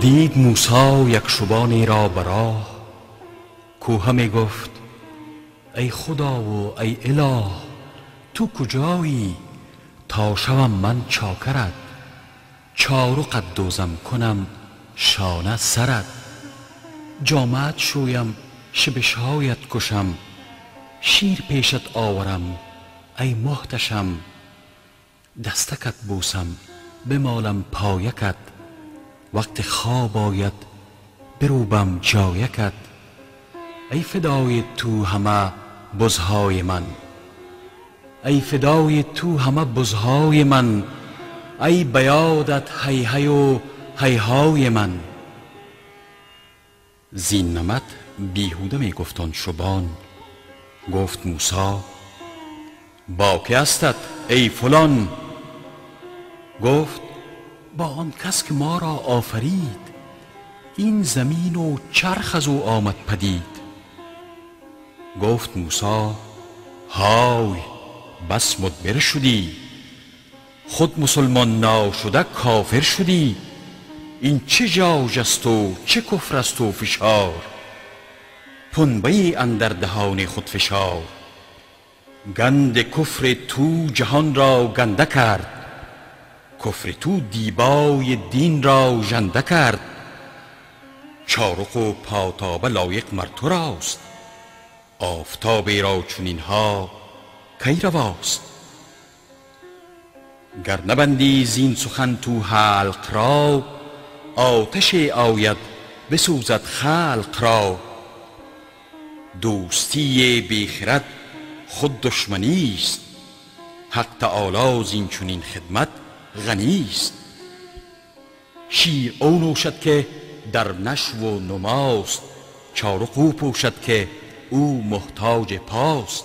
دید موسا یک شبانی را براه کوه می گفت ای خدا و ای اله تو کجایی؟ تا شوم من چاکرت قد دوزم کنم شانه سرت. جامت شویم شبشهایت کشم شیر پیشت آورم ای محتشم. دستکت بوسم بمالم پایکت. وقت خواب آید بروبم جایکت. ای فدای تو همه بزهای من. ای فدای تو همه بزهای من. ای بیادت هی هی و هی های من. زین نمت بیهوده می گفتان شبان. گفت موسا با که استت ای فلان؟ گفت با آن کس که ما را آفرید. این زمین و چرخ از او آمد پدید. گفت موسا های بس مدبر شدی. خود مسلمان ناشده کافر شدی. این چه جاج است و چه کفر است و فشار؟ پنبه اندر دهان خود فشار. گند کفر تو جهان را گنده کرد. کفر تو دیبای دین را ژنده کرد. چارق و پاتابه لایق مر تو راست. آفتاب را چنین ها کی رواست؟ گر نبندی زین سخن تو حلق را آتش آید بسوزد خلق را. دوستی بیخرد خود دشمنی است. حق تعالی زین چنین خدمت غنی است شیر او نوشد که در نشو و نماست. چارق او پوشد که او محتاج پاست.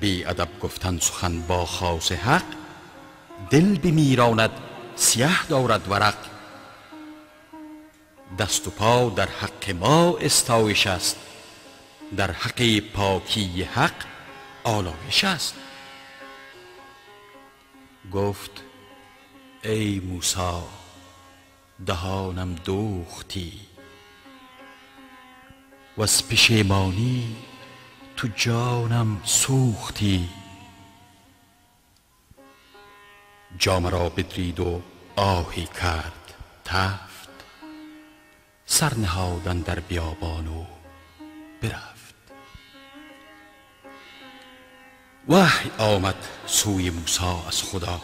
بی ادب گفتن سخن با خاص حق دل بمیراند سیه دارد ورق. دست و پا در حق ما استایش است. در حق پاکی حق آلایش است. گفت ای موسی دهانم دوختی. وز پشیمانی تو جانم سوختی. جام را بدرید و آهی کرد تفت. سر نهادن در بیابان و برفت. وحی آمد سوی موسی از خدا.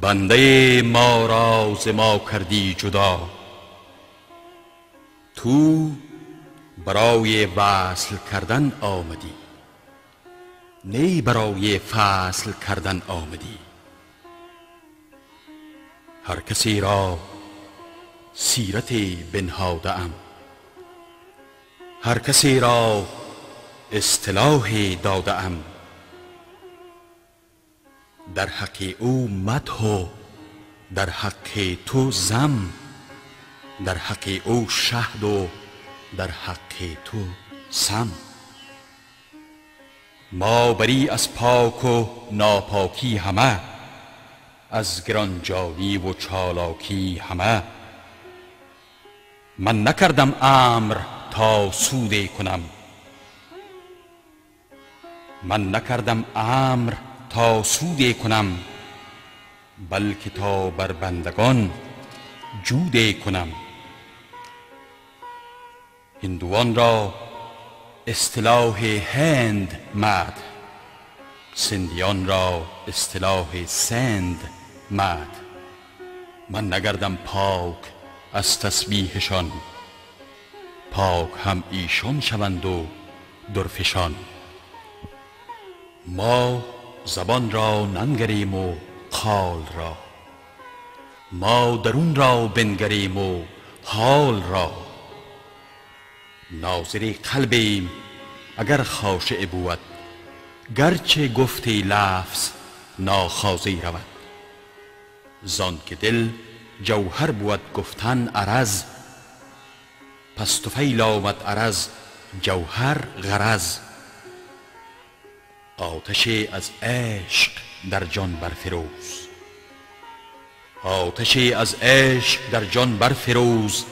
بنده ما را ز ما کردی جدا. تو برای وصل کردن آمدی. نی برای فصل کردن آمدی. هر کسی را سیرت بنهاده ام. هر کسی را اصطلاح داده ام. در حق او مدح در حق تو زم در حق او شهد و در حق تو سم. ما بری از پاک و ناپاکی همه از گرانجانی و چالاکی همه. من نکردم امر تا سوده کنم. من نکردم امر تا سوده کنم بلکه تا بر بندگان جوده کنم. هندوان را اصطلاح هند مد سندیان را اصطلاح سند مد من نگردم پاک از تسبیحشان پاک هم ایشان شوند و درفشان. ما زبان را ننگریم و قال را. ما درون را بنگریم و حال را. ناظر قلبیم اگر خاشع بود. گرچه گفته لفظ ناخازی رود. زان که دل جوهر بود گفتن عرض پس فیل آمد عرض جوهر غرض. آتش از عشق در جان برفروز. آتشی از عشق در جان برفروز.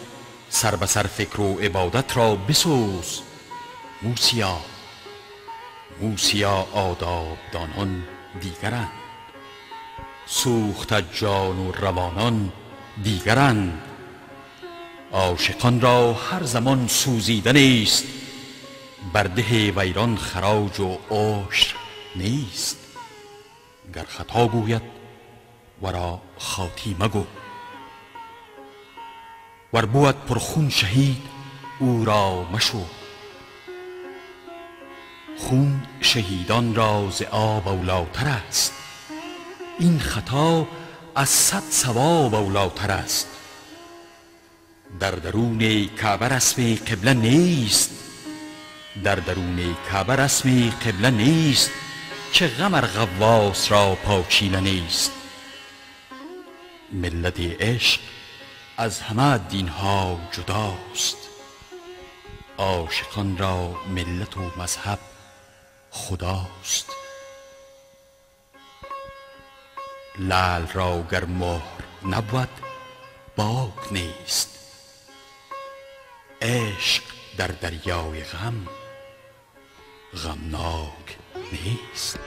سر به سر فکر و عبادت را بسوز. موسیا موسیا آداب دانان دیگرند. سوخت جان و روانان دیگرند. عاشقان را هر زمان سوزیدن است. بر ده ویران خراج و عشر نیست. گر خطا گوید ورا خاطی مگو ور بود پرخون شهید او را مشو. خون شهیدان را ز آب اولاتر است. این خطا از صد ثواب اولاتر است. در درون کعبه رسم قبله نیست. در درون کعبه رسم قبله نیست چه غمر غواص را پاچیله نیست. ملت عشق از همه دین ها جداست. عاشقان را ملت و مذهب خداست. لعل را گر مهر نبود باک نیست. عشق در دریای غم غمناک نیست.